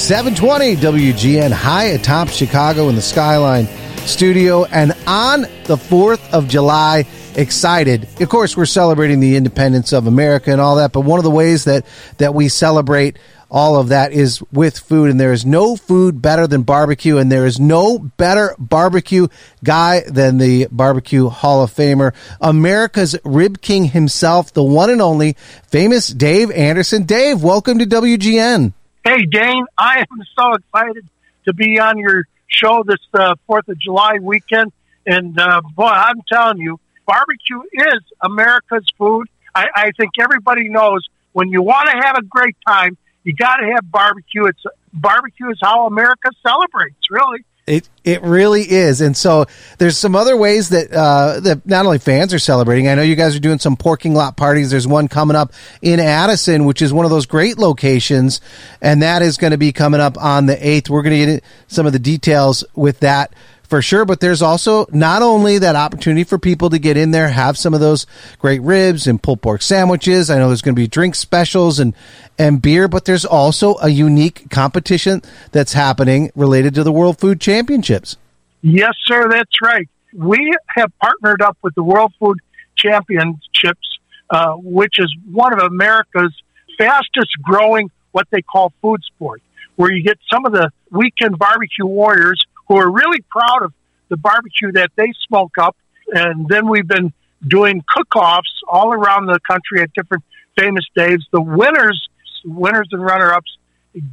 720 WGN high atop Chicago in the Skyline studio. And on the 4th of July, excited. Of course, we're celebrating the independence of America and all that, but one of the ways that, that we celebrate all of that is with food. And there is no food better than barbecue, and there is no better barbecue guy than the Barbecue Hall of Famer, America's Rib King himself, the one and only famous Dave Anderson. Dave, welcome to WGN. Hey, Dane, I am so excited to be on your show this uh, 4th of July weekend. And uh, boy, I'm telling you, barbecue is America's food. I, I think everybody knows when you want to have a great time, you got to have barbecue. It's barbecue is how America celebrates, really. It it really is, and so there's some other ways that uh, that not only fans are celebrating. I know you guys are doing some porking lot parties. There's one coming up in Addison, which is one of those great locations, and that is going to be coming up on the eighth. We're going to get some of the details with that for sure. But there's also not only that opportunity for people to get in there, have some of those great ribs and pulled pork sandwiches. I know there's going to be drink specials and, and beer, but there's also a unique competition that's happening related to the World Food Championships. Yes, sir. That's right. We have partnered up with the World Food Championships, uh, which is one of America's fastest growing what they call food sport, where you get some of the weekend barbecue warriors who are really proud of the barbecue that they smoke up. And then we've been doing cook-offs all around the country at different Famous Dave's. The winners, winners and runner-ups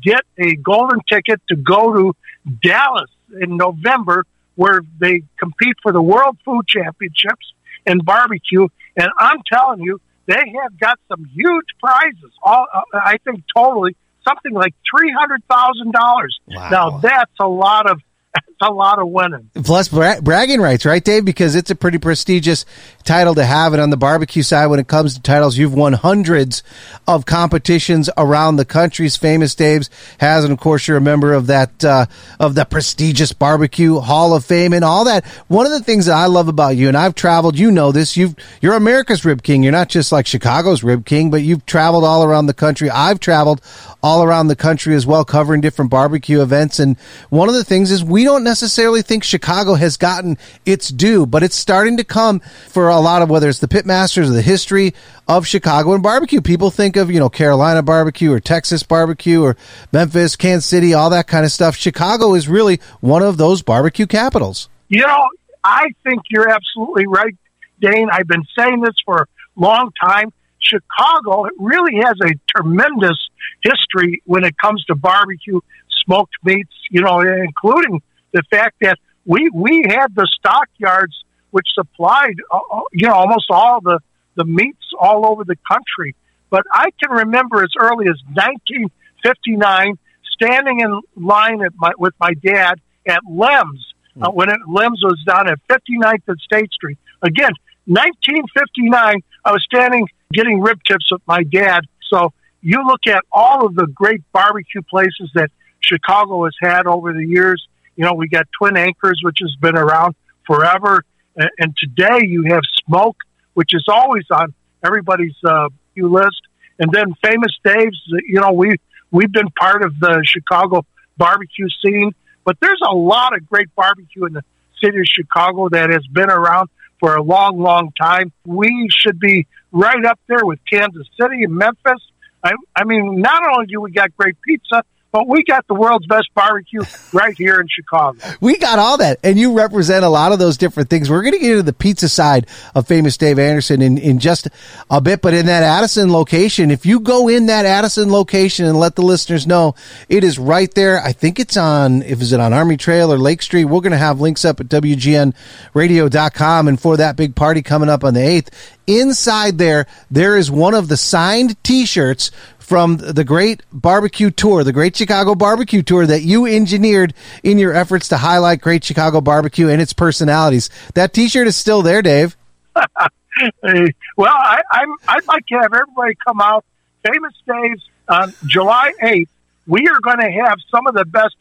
get a golden ticket to go to Dallas in November where they compete for the World Food Championships in barbecue. And I'm telling you, they have got some huge prizes. All uh, I think totally something like three hundred thousand dollars. Wow. Now that's a lot of that's a lot of winning. Plus bra- bragging rights, right, Dave? Because it's a pretty prestigious title to have. And on the barbecue side, when it comes to titles, you've won hundreds of competitions around the country's famous Dave's has, and of course, you're a member of that uh, of the prestigious Barbecue Hall of Fame and all that. One of the things that I love about you, and I've traveled, you know this, you've you're America's Rib King. You're not just like Chicago's Rib King, but you've traveled all around the country. I've traveled all around the country as well, covering different barbecue events. And one of the things is we don't necessarily think Chicago has gotten its due, but it's starting to come for a lot of whether it's the pitmasters or the history of Chicago and barbecue. People think of, you know, Carolina barbecue or Texas barbecue or Memphis, Kansas City, all that kind of stuff. Chicago is really one of those barbecue capitals. You know, I think you're absolutely right, Dane. I've been saying this for a long time. Chicago really has a tremendous history when it comes to barbecue, smoked meats, you know, including the fact that we, we had the stockyards which supplied, uh, uh, you know, almost all the, the meats all over the country. But I can remember as early as 1959 standing in line at my, with my dad at Lem's uh, when it, Lem's was down at 59th and State Street. Again, 1959, I was standing getting rib tips with my dad. So you look at all of the great barbecue places that Chicago has had over the years. You know, we got Twin Anchors, which has been around forever. And, today you have Smoque, which is always on everybody's uh, list. And then Famous Dave's, you know, we, we've been part of the Chicago barbecue scene. But there's a lot of great barbecue in the city of Chicago that has been around for a long, long time. We should be right up there with Kansas City and Memphis. I, I mean, not only do we got great pizza, but we got the world's best barbecue right here in Chicago. We got all that, and you represent a lot of those different things. We're going to get into the pizza side of famous Dave Anderson in, in just a bit, but in that Addison location, if you go in that Addison location and let the listeners know, it is right there. I think it's on, if is it on Army Trail or Lake Street? We're going to have links up at WGNradio.com, and for that big party coming up on the 8th, inside there, there is one of the signed t-shirts from the great barbecue tour, the Great Chicago Barbecue Tour that you engineered in your efforts to highlight Great Chicago Barbecue and its personalities. That T-shirt is still there, Dave. well, I, I'd like to have everybody come out. Famous Dave's on July 8th. We are going to have some of the best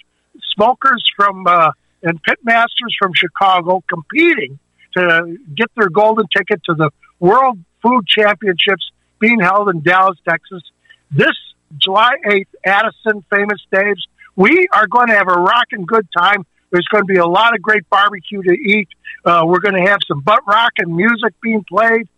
smokers from uh, and pitmasters from Chicago competing to get their golden ticket to the World Food Championships being held in Dallas, Texas this July 8th, Addison Famous Dave's, we are going to have a rocking good time. There's going to be a lot of great barbecue to eat. Uh, we're going to have some butt rock and music being played,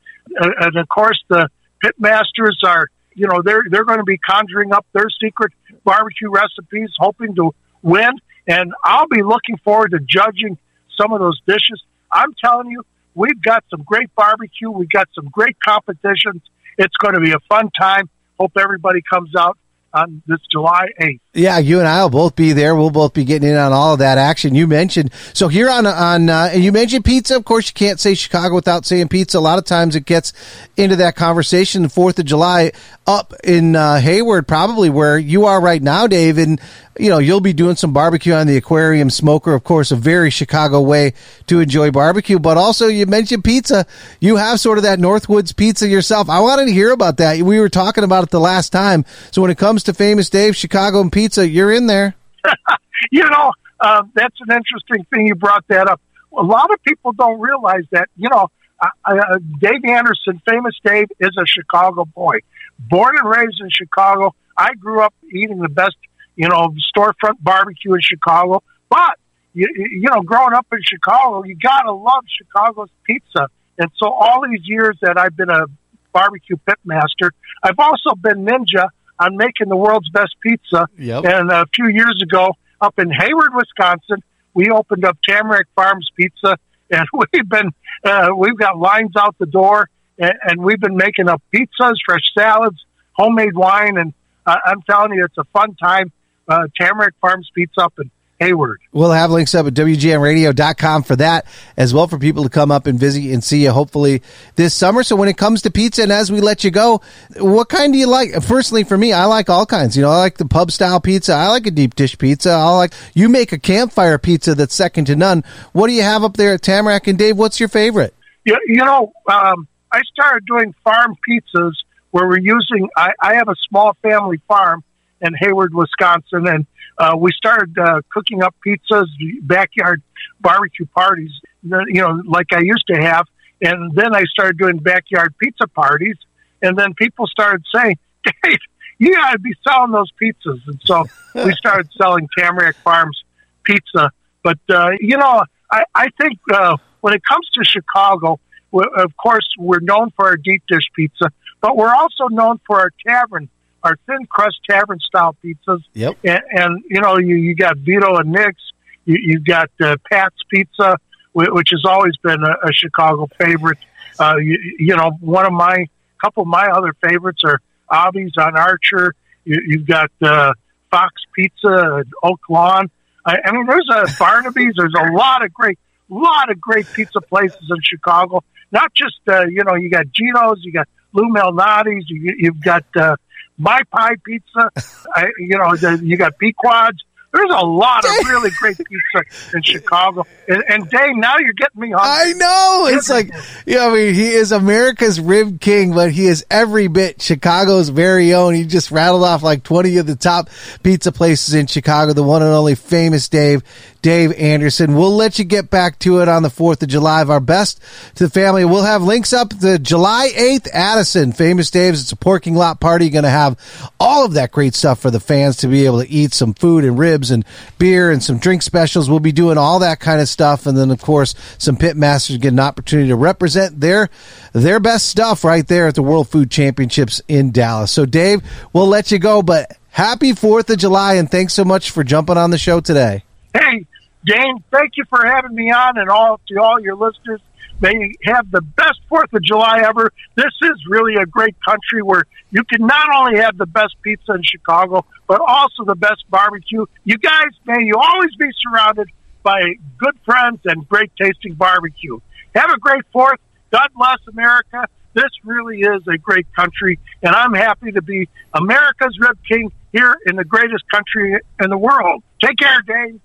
uh, and of course the pitmasters are, you know, they're they're going to be conjuring up their secret barbecue recipes, hoping to win. And I'll be looking forward to judging some of those dishes. I'm telling you, we've got some great barbecue. We've got some great competitions. It's going to be a fun time. Hope everybody comes out on this July 8th. Yeah, you and I will both be there. We'll both be getting in on all of that action you mentioned. So here on on uh, and you mentioned pizza. Of course, you can't say Chicago without saying pizza. A lot of times it gets into that conversation. The Fourth of July up in uh, Hayward, probably where you are right now, Dave. And you know you'll be doing some barbecue on the aquarium smoker. Of course, a very Chicago way to enjoy barbecue. But also, you mentioned pizza. You have sort of that Northwoods pizza yourself. I wanted to hear about that. We were talking about it the last time. So when it comes to famous Dave, Chicago and pizza you're in there. you know, uh, that's an interesting thing you brought that up. A lot of people don't realize that, you know, uh, uh, Dave Anderson, famous Dave, is a Chicago boy. Born and raised in Chicago. I grew up eating the best, you know, storefront barbecue in Chicago. But, you, you know, growing up in Chicago, you got to love Chicago's pizza. And so all these years that I've been a barbecue pit master, I've also been ninja on making the world's best pizza. Yep. And a few years ago, up in Hayward, Wisconsin, we opened up Tamarack Farms Pizza, and we've been uh, we've got lines out the door, and, and we've been making up pizzas, fresh salads, homemade wine, and uh, I'm telling you, it's a fun time. Uh, Tamarack Farms Pizza up in Hayward. We'll have links up at WGNradio.com for that as well for people to come up and visit and see you hopefully this summer. So when it comes to pizza and as we let you go, what kind do you like? Personally, for me, I like all kinds. You know, I like the pub style pizza. I like a deep dish pizza. I like, you make a campfire pizza that's second to none. What do you have up there at Tamarack and Dave? What's your favorite? You, you know, um, I started doing farm pizzas where we're using, I, I have a small family farm in Hayward, Wisconsin, and uh, we started uh, cooking up pizzas, backyard barbecue parties, you know, like I used to have. And then I started doing backyard pizza parties. And then people started saying, Dave, you got to be selling those pizzas. And so we started selling Tamarack Farms pizza. But, uh, you know, I, I think uh, when it comes to Chicago, of course, we're known for our deep dish pizza, but we're also known for our tavern our thin crust tavern style pizzas. Yep. And, and, you know, you, you got Vito and Nick's. You, you've got uh, Pat's Pizza, which has always been a, a Chicago favorite. Uh, you, you know, one of my couple of my other favorites are Avi's on Archer. You, you've got uh, Fox Pizza, Oak Lawn. I, I mean, there's a Barnaby's. There's a lot of great, lot of great pizza places in Chicago. Not just uh, you know, you got Gino's, you got Lou Malnati's, you, you've got uh, my Pie Pizza. I, you know, you got Pequod's. There's a lot of really great pizza in Chicago. And, and Dave, now you're getting me hungry. I know. It's like, you know, I mean, he is America's rib king, but he is every bit Chicago's very own. He just rattled off like 20 of the top pizza places in Chicago, the one and only famous Dave. Dave Anderson. We'll let you get back to it on the 4th of July of our best to the family. We'll have links up to July 8th, Addison, Famous Dave's. It's a parking lot party. Going to have all of that great stuff for the fans to be able to eat some food and ribs and beer and some drink specials. We'll be doing all that kind of stuff. And then, of course, some pit masters get an opportunity to represent their, their best stuff right there at the World Food Championships in Dallas. So, Dave, we'll let you go, but happy 4th of July and thanks so much for jumping on the show today. Hey, Dane, thank you for having me on, and all to all your listeners. They have the best Fourth of July ever. This is really a great country where you can not only have the best pizza in Chicago, but also the best barbecue. You guys, may you always be surrounded by good friends and great tasting barbecue. Have a great Fourth. God bless America. This really is a great country, and I'm happy to be America's Rib King here in the greatest country in the world. Take care, Dave.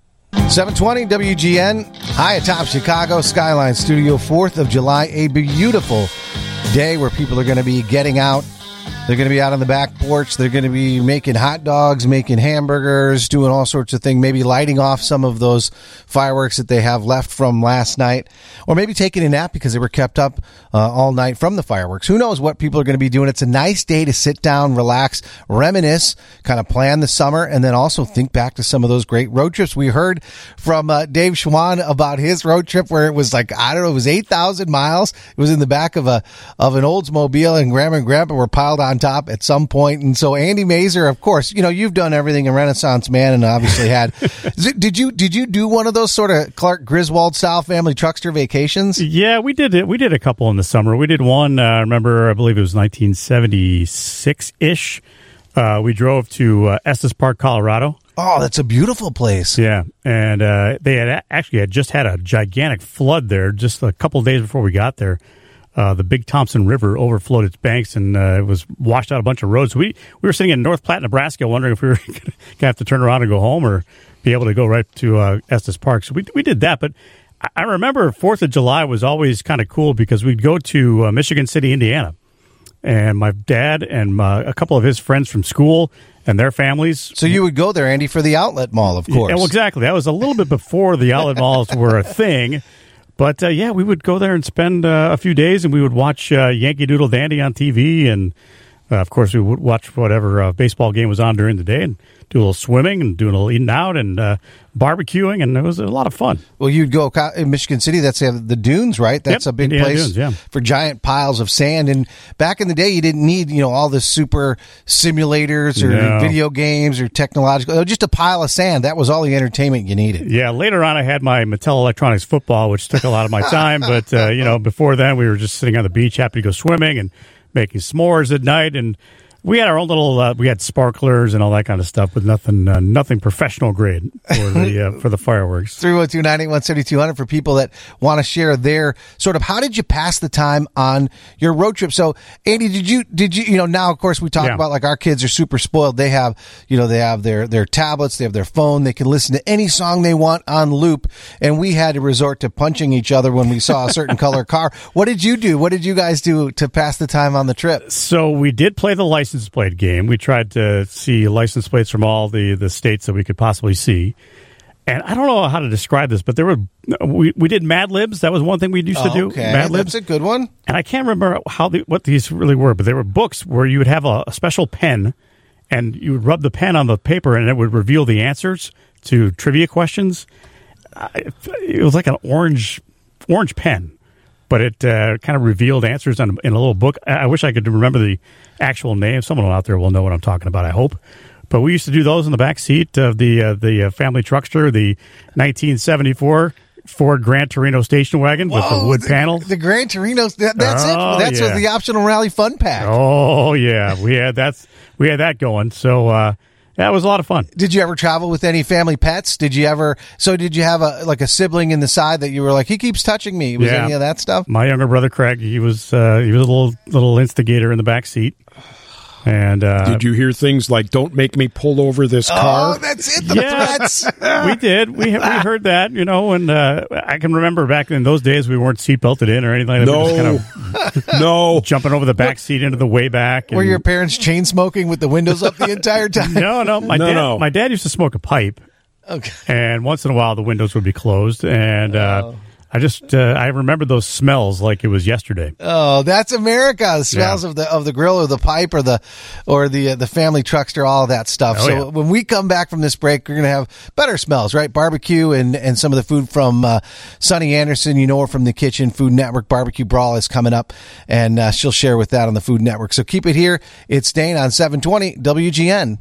720 WGN, high atop Chicago Skyline Studio, 4th of July, a beautiful day where people are going to be getting out They're going to be out on the back porch. They're going to be making hot dogs, making hamburgers, doing all sorts of things, maybe lighting off some of those fireworks that they have left from last night, or maybe taking a nap because they were kept up uh, all night from the fireworks. Who knows what people are going to be doing? It's a nice day to sit down, relax, reminisce, kind of plan the summer, and then also think back to some of those great road trips. We heard from uh, Dave Schwann about his road trip where it was like, I don't know, it was 8,000 miles. It was in the back of a, of an Oldsmobile and grandma and grandpa were piled on top at some point. And so Andy Masur, of course, you know, you've done everything in Renaissance Man and obviously had, did you, did you do one of those sort of Clark Griswold style family truckster vacations? Yeah, we did it. We did a couple in the summer. We did one, uh, I remember, I believe it was 1976 ish. Uh, we drove to uh, Estes Park, Colorado. Oh, that's a beautiful place. Yeah, and uh, they had actually had just had a gigantic flood there just a couple days before we got there. Uh, the Big Thompson River overflowed its banks and uh, it was washed out a bunch of roads. We we were sitting in North Platte, Nebraska, wondering if we were going to have to turn around and go home or be able to go right to uh, Estes Park. So we we did that, but I remember Fourth of July was always kind of cool because we'd go to uh, Michigan City, Indiana, and my dad and my, a couple of his friends from school and their families. So you would go there, Andy, for the outlet mall, of course. Yeah, well, exactly. That was a little bit before the outlet malls were a thing. But uh, yeah, we would go there and spend uh, a few days, and we would watch uh, Yankee Doodle Dandy on TV, and uh, of course, we would watch whatever uh, baseball game was on during the day, and do a little swimming and doing a little eating out and uh, barbecuing, and it was a lot of fun. Well, you'd go in Michigan City. That's the dunes, right? That's yep. a big Indiana place dunes, yeah. for giant piles of sand. And back in the day, you didn't need you know all the super simulators or No. video games or technological. Just a pile of sand. That was all the entertainment you needed. Yeah, later on, I had my Mattel Electronics football, which took a lot of my time. but uh, you know, before then, we were just sitting on the beach, happy to go swimming and making s'mores at night, and we had our own little. Uh, we had sparklers and all that kind of stuff, but nothing, uh, nothing professional grade for the uh, for the fireworks. 312 981 7200 for people that want to share their sort of how did you pass the time on your road trip? So, Andy, did you, did you, you know, now of course we talk Yeah. about like our kids are super spoiled. They have, you know, they have their, their tablets, they have their phone, they can listen to any song they want on loop. And we had to resort to punching each other when we saw a certain color car. What did you do? What did you guys do to pass the time on the trip? So we did play the license plate game. We tried to see license plates from all the, the states that we could possibly see. And I don't know how to describe this, but there were we, we did Mad Libs. That was one thing we used to do. Okay. Mad Libs. That's a good one. and I can't remember how the, what these really were, but they were books where you would have a, a special pen, and you would rub the pen on the paper, and it would reveal the answers to trivia questions. I- It was like an orange orange pen, but it uh, kind of revealed answers on, in a little book. I I wish I could remember the actual name. Someone out there will know what I'm talking about. I hope. But we used to do those in the back seat of the uh, the uh, family truckster, the 1974 Ford Gran Torino station wagon with the Whoa, wood panel. The Gran Torino. That, that's Oh, it. That's yeah. the optional rally fun pack. Oh yeah, we had that's we had that going. So uh, that was a lot of fun. Did you ever travel with any family pets? Did you ever? So did you have a like a sibling in the side that you were like he keeps touching me? Was Yeah. any of that stuff? My younger brother Craig, he was uh, he was a little little instigator in the back seat, and uh, Did you hear things like "Don't make me pull over this car"? Oh, that's it. The Yeah. threats. we did. We we heard that, you know, and uh, I can remember back in those days we weren't seat belted in or anything. like that. We were no, just kind no. jumping over the back seat into the way back. Were your parents chain smoking with the windows up the entire time? no, no. My No, dad, no. my dad used to smoke a pipe, Okay. and once in a while the windows would be closed, and uh, I just uh, I remember those smells like it was yesterday. Oh, that's America. The smells Yeah. of the of the grill or the pipe or the or the uh, the family truckster, all of that stuff. Oh, so yeah. when we come back from this break, we're gonna have better smells, right? Barbecue and and some of the food from uh, Sunny Anderson. You know her from the Kitchen Food Network. Barbecue Brawl is coming up, and uh, she'll share with that on the Food Network. So keep it here. It's Dane on 720 WGN.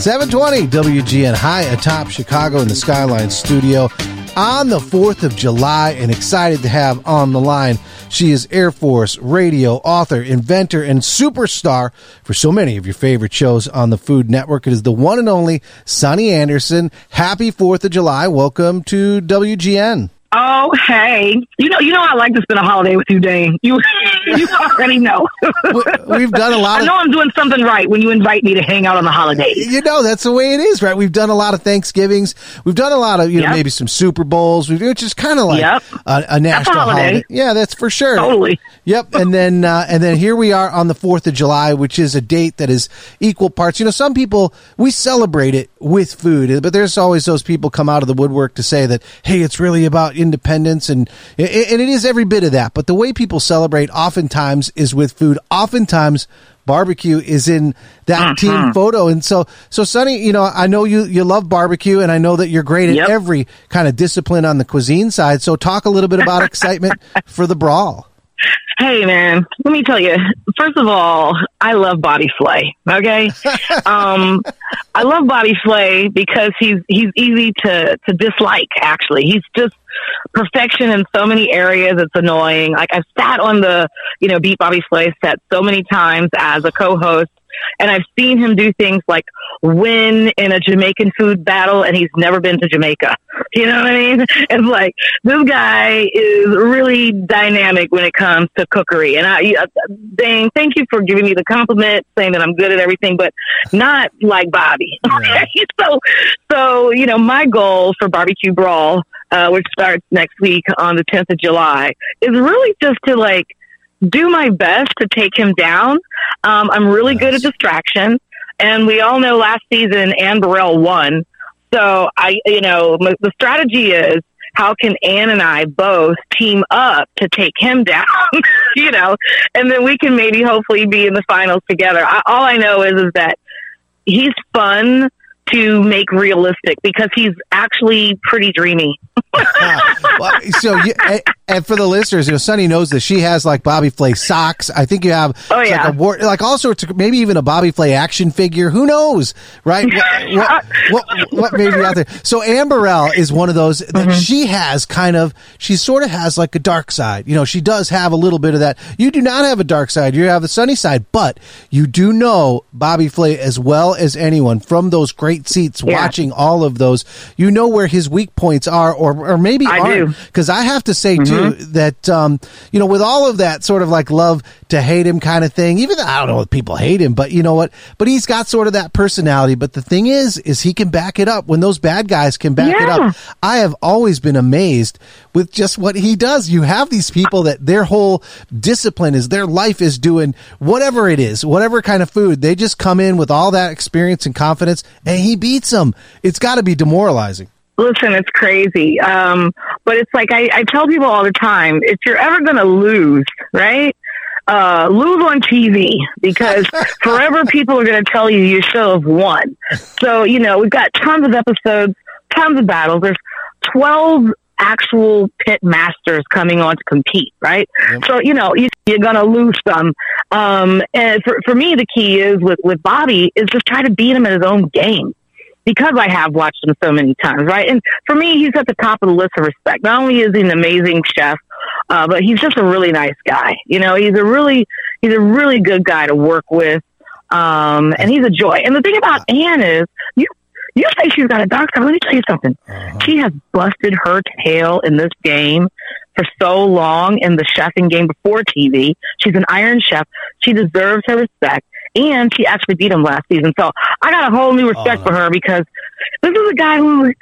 720 WGN high atop Chicago in the Skyline studio on the 4th of July and excited to have on the line. She is Air Force radio author, inventor, and superstar for so many of your favorite shows on the Food Network. It is the one and only Sunny Anderson. Happy 4th of July. Welcome to WGN. Oh, hey. You know, you know, I like to spend a holiday with you, Dane. You, you already know. We- We've done a lot I know I'm doing something right when you invite me to hang out on the holidays. you know that's the way it is, right? We've done a lot of Thanksgivings. We've done a lot of you know Yep. maybe some Super Bowls, which is kind of like Yep. a, a national holiday. Yeah, that's for sure. Totally. Yep, and then uh, and then here we are on the Fourth of July, which is a date that is equal parts. You know, some people we celebrate it with food, but there's always those people come out of the woodwork to say that hey, it's really about independence, and and it is every bit of that. But the way people celebrate oftentimes is with food. Oftentimes. Barbecue is in that mm-hmm. team photo, and so so Sunny, you know I know you you love barbecue, and I know that you're great at Yep. every kind of discipline on the cuisine side. So talk a little bit about excitement for the brawl. Hey, man, let me tell you. First of all, I love Bobby Flay. Okay, um, I love Bobby Flay because he's he's easy to to dislike. Actually, he's just perfection in so many areas. It's annoying. Like I've sat on the you know Beat Bobby Flay set so many times as a co-host, and I've seen him do things like win in a Jamaican food battle, and he's never been to Jamaica. You know what I mean? It's like this guy is really dynamic when it comes to cookery. And I, uh, Dane, thank you for giving me the compliment, saying that I'm good at everything, but not like Bobby. Okay, so so you know, my goal for Barbecue Brawl, uh, which starts next week on the 10th of July, is really just to like do my best to take him down. Um, I'm really good at distraction, and we all know last season Anne Burrell won. So I, you know, the strategy is how can Anne and I both team up to take him down, you know, and then we can maybe hopefully be in the finals together. I, all I know is is that he's fun to make realistic because he's actually pretty dreamy. Well, so, you, and- and for the listeners, you know, Sunny knows that she has like Bobby Flay socks. I think you have Oh, yeah. like, a war, like all sorts of maybe even a Bobby Flay action figure. Who knows, right? what, what, what, what may be out there? So Anne Burrell is one of those that Mm-hmm. she has kind of. She sort of has like a dark side. You know, she does have a little bit of that. You do not have a dark side. You have a sunny side, but you do know Bobby Flay as well as anyone from those great seats Yeah. watching all of those. You know where his weak points are, or or maybe I aren't. do. Mm-hmm. Because I have to say too that um, you know with all of that sort of like love to hate him kind of thing. Even though I don't know if people hate him, but you know what? But he's got sort of that personality. But the thing is, is he can back it up when those bad guys can back it up. I have always been amazed with just what he does. You have these people that their whole discipline is their life is doing whatever it is, whatever kind of food. They just come in with all that experience and confidence, and he beats them. It's got to be demoralizing. Listen, it's crazy. Um, but it's like I, I tell people all the time, if you're ever going to lose, right? Uh, lose on TV because forever people are going to tell you you should have won. So, you know, we've got tons of episodes, tons of battles. There's 12 actual pit masters coming on to compete, right? So, you know, you, you're going to lose some. Um, and for, for me, the key is with, with Bobby is just try to beat him at his own game because I have watched him so many times, right? And for me, he's at the top of the list of respect. Not only is he an amazing chef, uh, but he's just a really nice guy. You know, he's a really, he's a really good guy to work with. Um, and he's a joy. And the thing about Anne is, you, you say she's got a dark side. Let me tell you something. She has busted her tail in this game for so long in the chefing game before TV. She's an iron chef. She deserves her respect. And she actually beat him last season. So I got a whole new respect oh. for her because this is a guy who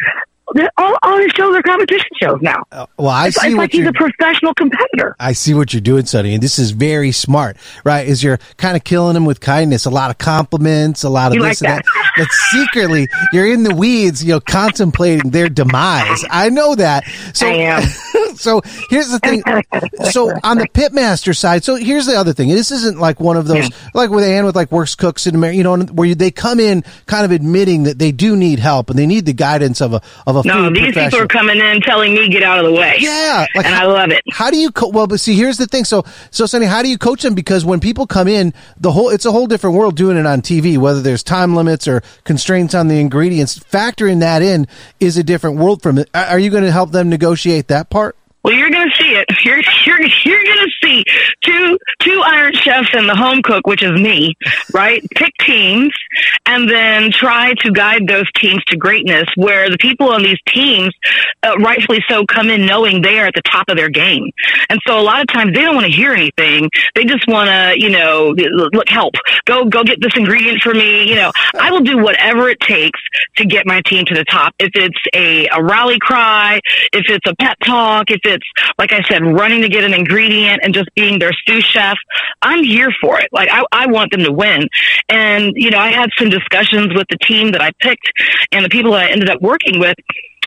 all, all his shows are competition shows now. Uh, well, I It's, see it's what like he's a professional competitor. I see what you're doing, Sunny, and this is very smart, right? Is you're kind of killing him with kindness, a lot of compliments, a lot of You this like and that. But secretly, you're in the weeds, you know, contemplating their demise. I know that. So, I am. so here's the thing. So on the pitmaster side, so here's the other thing. This isn't like one of those, like with Anne with like Worst Cooks in America, you know, where you, they come in kind of admitting that they do need help and they need the guidance of a of a No, these people are coming in telling me get out of the way. Yeah, like and I love it. How do you co- well? But see, here's the thing. So, so Sunny, how do you coach them? Because when people come in, the whole it's a whole different world doing it on TV. Whether there's time limits or constraints on the ingredients, factoring that in is a different world from it. Are you going to help them negotiate that part? Well, you're going to see it. You're you're you're going to see two two Iron Chefs and the home cook, which is me, right? Pick teams and then try to guide those teams to greatness. Where the people on these teams, uh, rightfully so, come in knowing they are at the top of their game, and so a lot of times they don't want to hear anything. They just want to, you know, look, help, go go get this ingredient for me. You know, I will do whatever it takes to get my team to the top. If it's a a rally cry, if it's a pep talk, if it's, like I said, running to get an ingredient and just being their sous chef, I'm here for it. Like, I, I want them to win. And, you know, I had some discussions with the team that I picked and the people that I ended up working with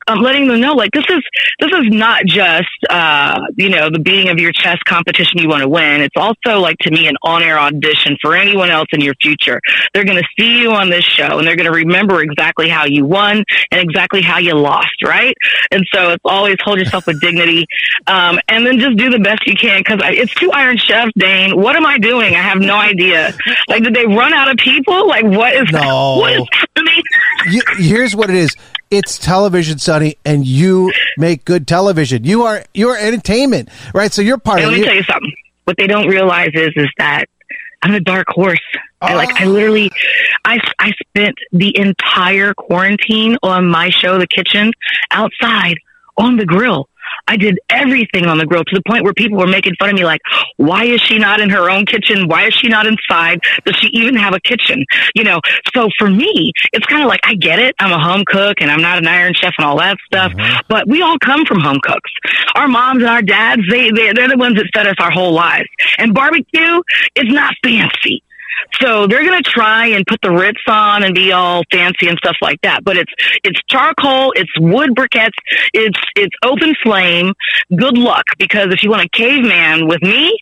um, letting them know like this is this is not just uh, you know the beating of your chest competition you want to win. It's also like to me an on air audition for anyone else in your future. They're going to see you on this show and they're going to remember exactly how you won and exactly how you lost, right? And so it's always hold yourself with dignity, um, and then just do the best you can because it's two Iron Chefs, Dane. What am I doing? I have no idea. Like, did they run out of people? Like, what is no. what is happening? You, here's what it is it's television, Sunny, and you make good television. You are you're entertainment, right? So you're part and of. Let me tell you something. What they don't realize is is that I'm a dark horse. Oh. I like I literally I I spent the entire quarantine on my show The Kitchen outside on the grill. I did everything on the grill to the point where people were making fun of me, like, why is she not in her own kitchen? Why is she not inside? Does she even have a kitchen? You know, so for me, it's kind of like, I get it. I'm a home cook and I'm not an iron chef and all that stuff, mm-hmm. but we all come from home cooks. Our moms and our dads, they, they, they're the ones that fed us our whole lives. And barbecue is not fancy. So they're going to try and put the Ritz on and be all fancy and stuff like that. But it's it's charcoal, it's wood briquettes, it's it's open flame. Good luck because if you want a caveman with me,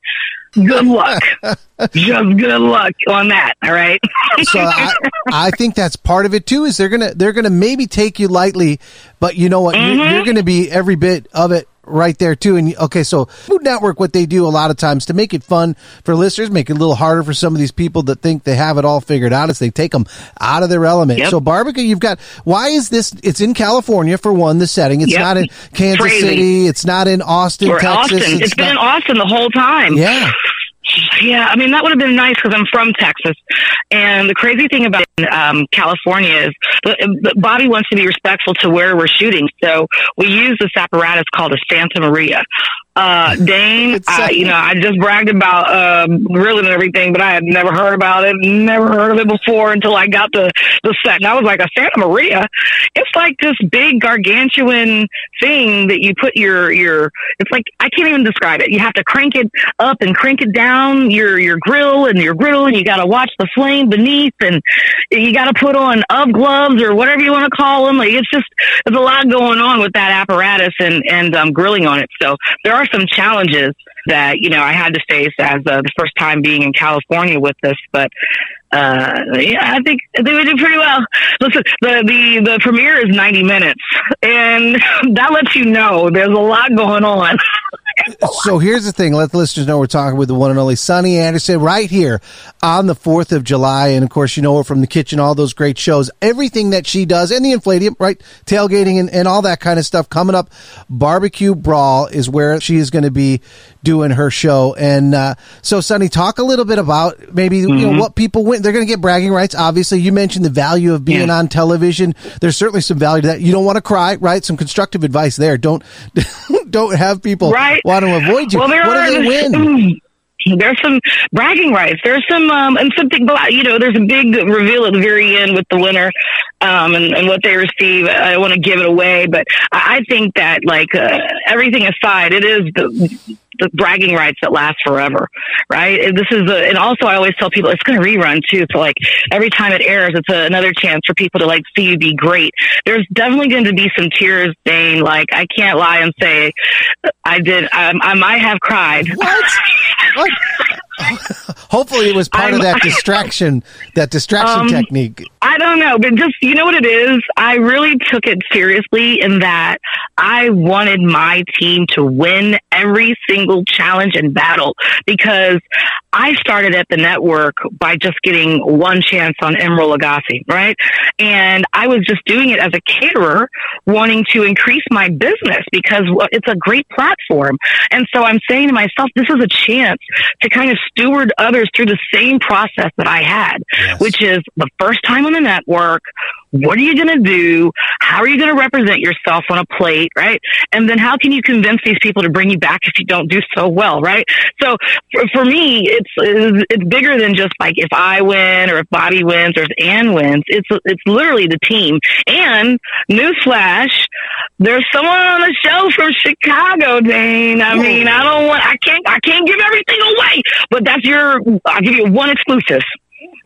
good luck. Just good luck on that. All right. so I, I, think that's part of it too. Is they're gonna they're gonna maybe take you lightly, but you know what? Mm-hmm. You're, you're gonna be every bit of it right there too. And okay, so Food Network, what they do a lot of times to make it fun for listeners, make it a little harder for some of these people that think they have it all figured out, is they take them out of their element. Yep. So barbecue, you've got. Why is this? It's in California for one. The setting. It's yep. not in Kansas Crazy. City. It's not in Austin, or Texas. Austin. it's, it's been in Austin the whole time. Yeah. Yeah, I mean that would have been nice because I'm from Texas, and the crazy thing about um, California is Bobby wants to be respectful to where we're shooting, so we use this apparatus called a Santa Maria, uh, Dane, I, you know, I just bragged about uh, grilling and everything, but I had never heard about it, never heard of it before until I got the the set. And I was like, a Santa Maria? It's like this big gargantuan thing that you put your your. It's like I can't even describe it. You have to crank it up and crank it down your your grill and your griddle, and you got to watch the flame beneath, and you got to put on UV gloves or whatever you want to call them. Like it's just there's a lot going on with that apparatus and and um, grilling on it. So there are some challenges that you know I had to face as uh, the first time being in California with this, but uh, yeah, I think they would do pretty well. Listen, the the the premiere is ninety minutes, and that lets you know there's a lot going on. so here's the thing. Let the listeners know we're talking with the one and only Sunny Anderson right here on the 4th of July. And of course, you know her from the kitchen, all those great shows, everything that she does and the Infladium, right? Tailgating and, and all that kind of stuff coming up. Barbecue Brawl is where she is going to be doing her show. And, uh, so Sunny, talk a little bit about maybe, mm-hmm. you know, mm-hmm. what people win. They're going to get bragging rights. Obviously, you mentioned the value of being yeah. on television. There's certainly some value to that. You don't want to cry, right? Some constructive advice there. Don't, don't have people right. want to avoid you. Well, there what are, do they win? There's some bragging rights. There's some, um, and something you know, there's a big reveal at the very end with the winner, um, and, and what they receive. I don't want to give it away, but I think that, like, uh, everything aside, it is the, the bragging rights that last forever, right? And This is a, and also I always tell people it's going to rerun too. So like every time it airs, it's a, another chance for people to like see you be great. There's definitely going to be some tears, Dane. Like I can't lie and say I did. I, I might have cried. What? what? Hopefully, it was part I'm, of that distraction, that distraction um, technique. I don't know, but just you know what it is. I really took it seriously in that I wanted my team to win every single challenge and battle because I started at the network by just getting one chance on Emeril Lagasse, right? And I was just doing it as a caterer, wanting to increase my business because it's a great platform. And so I'm saying to myself, this is a chance to kind of steward others through the same process that I had, yes. which is the first time on the network, what are you going to do? How are you going to represent yourself on a plate, right? And then how can you convince these people to bring you back if you don't do so well, right? So for, for me, it's, it's bigger than just like if I win or if Bobby wins or if Anne wins. It's it's literally the team. And newsflash, there's someone on the show from Chicago, Dane. I mean, I don't want, I can't, I can't give everything away, but that's your. I'll give you one exclusive.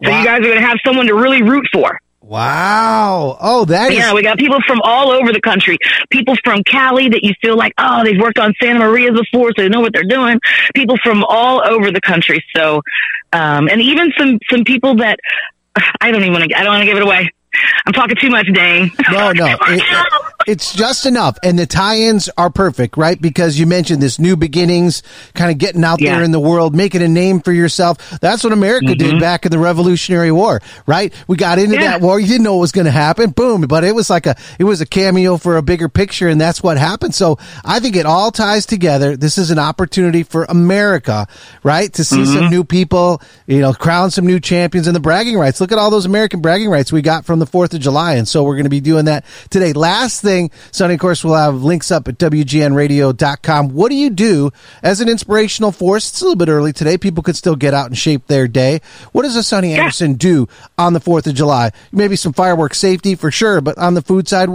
So wow. you guys are going to have someone to really root for. Wow. Oh, that yeah, is- we got people from all over the country. People from Cali that you feel like, oh, they've worked on Santa Maria before, so they know what they're doing. People from all over the country. So, um, and even some, some people that I don't even want to, I don't want to give it away. I'm talking too much, Dang. No, no. It, it's just enough. And the tie ins are perfect, right? Because you mentioned this new beginnings, kind of getting out yeah. there in the world, making a name for yourself. That's what America mm-hmm. did back in the Revolutionary War, right? We got into yeah. that war. You didn't know what was going to happen. Boom. But it was like a, it was a cameo for a bigger picture. And that's what happened. So I think it all ties together. This is an opportunity for America, right? To see mm-hmm. some new people, you know, crown some new champions and the bragging rights. Look at all those American bragging rights we got from the 4th of July. And so we're going to be doing that today. Last thing, Sunny, of course, we'll have links up at WGNradio.com. What do you do as an inspirational force? It's a little bit early today. People could still get out and shape their day. What does a Sunny Anderson do on the 4th of July? Maybe some fireworks safety for sure, but on the food side,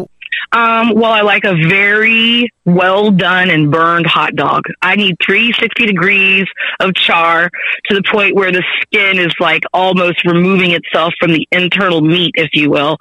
um, well, I like a very well done and burned hot dog. I need 360 degrees of char to the point where the skin is like almost removing itself from the internal meat, if you will.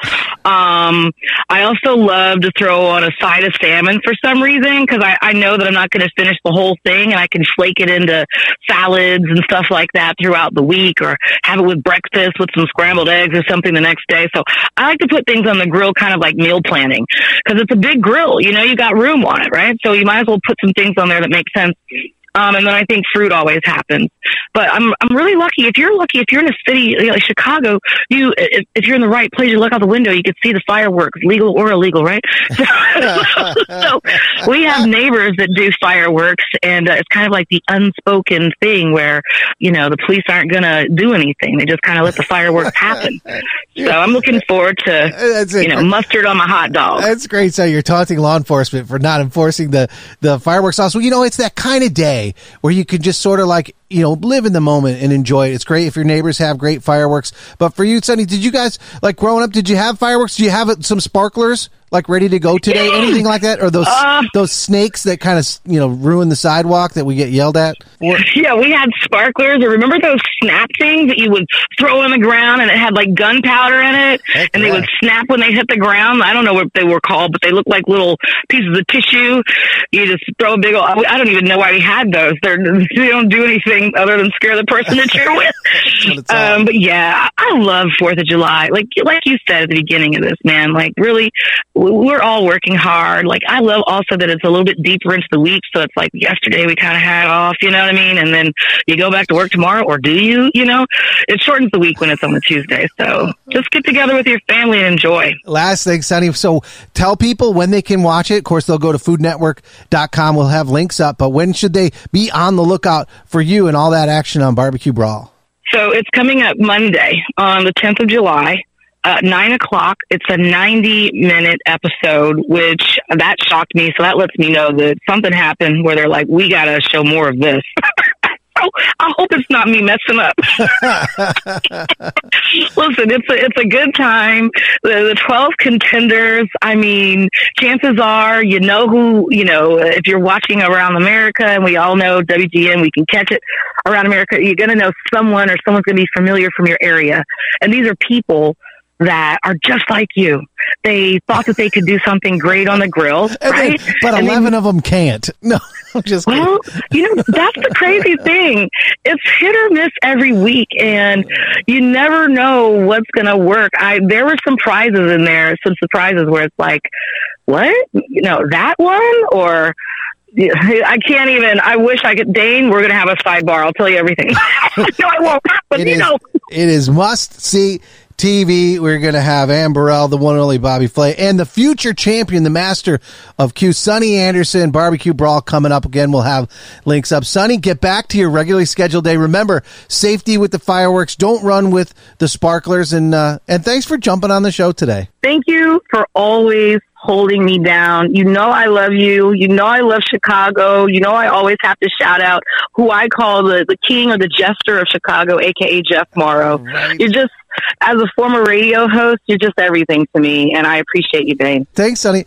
Um, I also love to throw on a side of salmon for some reason because I, I know that I'm not going to finish the whole thing and I can flake it into salads and stuff like that throughout the week or have it with breakfast with some scrambled eggs or something the next day. So I like to put things on the grill kind of like meal planning because it's a big grill. You know, you got room on it, right? So you might as well put some things on there that make sense um, and then I think fruit always happens. But I'm I'm really lucky. If you're lucky, if you're in a city like Chicago, you if, if you're in the right place, you look out the window, you can see the fireworks, legal or illegal, right? So, so we have neighbors that do fireworks, and uh, it's kind of like the unspoken thing where you know the police aren't going to do anything; they just kind of let the fireworks happen. So I'm looking forward to you know mustard on my hot dog. That's great. So you're taunting law enforcement for not enforcing the the fireworks laws. Well, you know, it's that kind of day where you can just sort of like you know, live in the moment and enjoy it. It's great if your neighbors have great fireworks. But for you, Sunny, did you guys like growing up? Did you have fireworks? Do you have some sparklers like ready to go today? Anything like that, or those uh, those snakes that kind of you know ruin the sidewalk that we get yelled at? For? Yeah, we had sparklers. Or remember those snap things that you would throw on the ground and it had like gunpowder in it, Heck and yeah. they would snap when they hit the ground. I don't know what they were called, but they looked like little pieces of tissue. You just throw a big. Old, I don't even know why we had those. They're, they don't do anything anything other than scare the person that you're with. um, but yeah, I love Fourth of July. Like like you said at the beginning of this, man. Like really, we're all working hard. Like I love also that it's a little bit deeper into the week, so it's like yesterday we kind of had off. You know what I mean? And then you go back to work tomorrow, or do you? You know, it shortens the week when it's on the Tuesday. So just get together with your family and enjoy. Last thing, Sunny. So tell people when they can watch it. Of course, they'll go to foodnetwork.com. We'll have links up. But when should they be on the lookout for you and all that action on Barbecue Brawl? So it's coming up Monday on the 10th of July. Uh, nine o'clock. It's a 90 minute episode, which that shocked me. So that lets me know that something happened where they're like, we got to show more of this. I hope it's not me messing up. Listen, it's a it's a good time. The, the twelve contenders. I mean, chances are you know who you know. If you're watching around America, and we all know WGN, we can catch it around America. You're going to know someone, or someone's going to be familiar from your area. And these are people that are just like you. They thought that they could do something great on the grill, right? Then, but and 11 then, of them can't. No, I'm just Well, you know, that's the crazy thing. It's hit or miss every week and you never know what's going to work. I there were some prizes in there, some surprises where it's like, what? You know, that one or I can't even. I wish I could. Dane, we're going to have a sidebar. I'll tell you everything. no, I won't. But It you is- know, it is must see TV. We're going to have Anne Burrell, the one and only Bobby Flay, and the future champion, the master of Q, Sunny Anderson, barbecue brawl coming up again. We'll have links up. Sunny, get back to your regularly scheduled day. Remember, safety with the fireworks. Don't run with the sparklers. And uh, and thanks for jumping on the show today. thank you for always holding me down. You know I love you. You know I love Chicago. You know I always have to shout out who I call the, the king or the jester of Chicago, aka Jeff Morrow. Right. You're just, as a former radio host, you're just everything to me, and I appreciate you, Dane. Thanks, Sunny.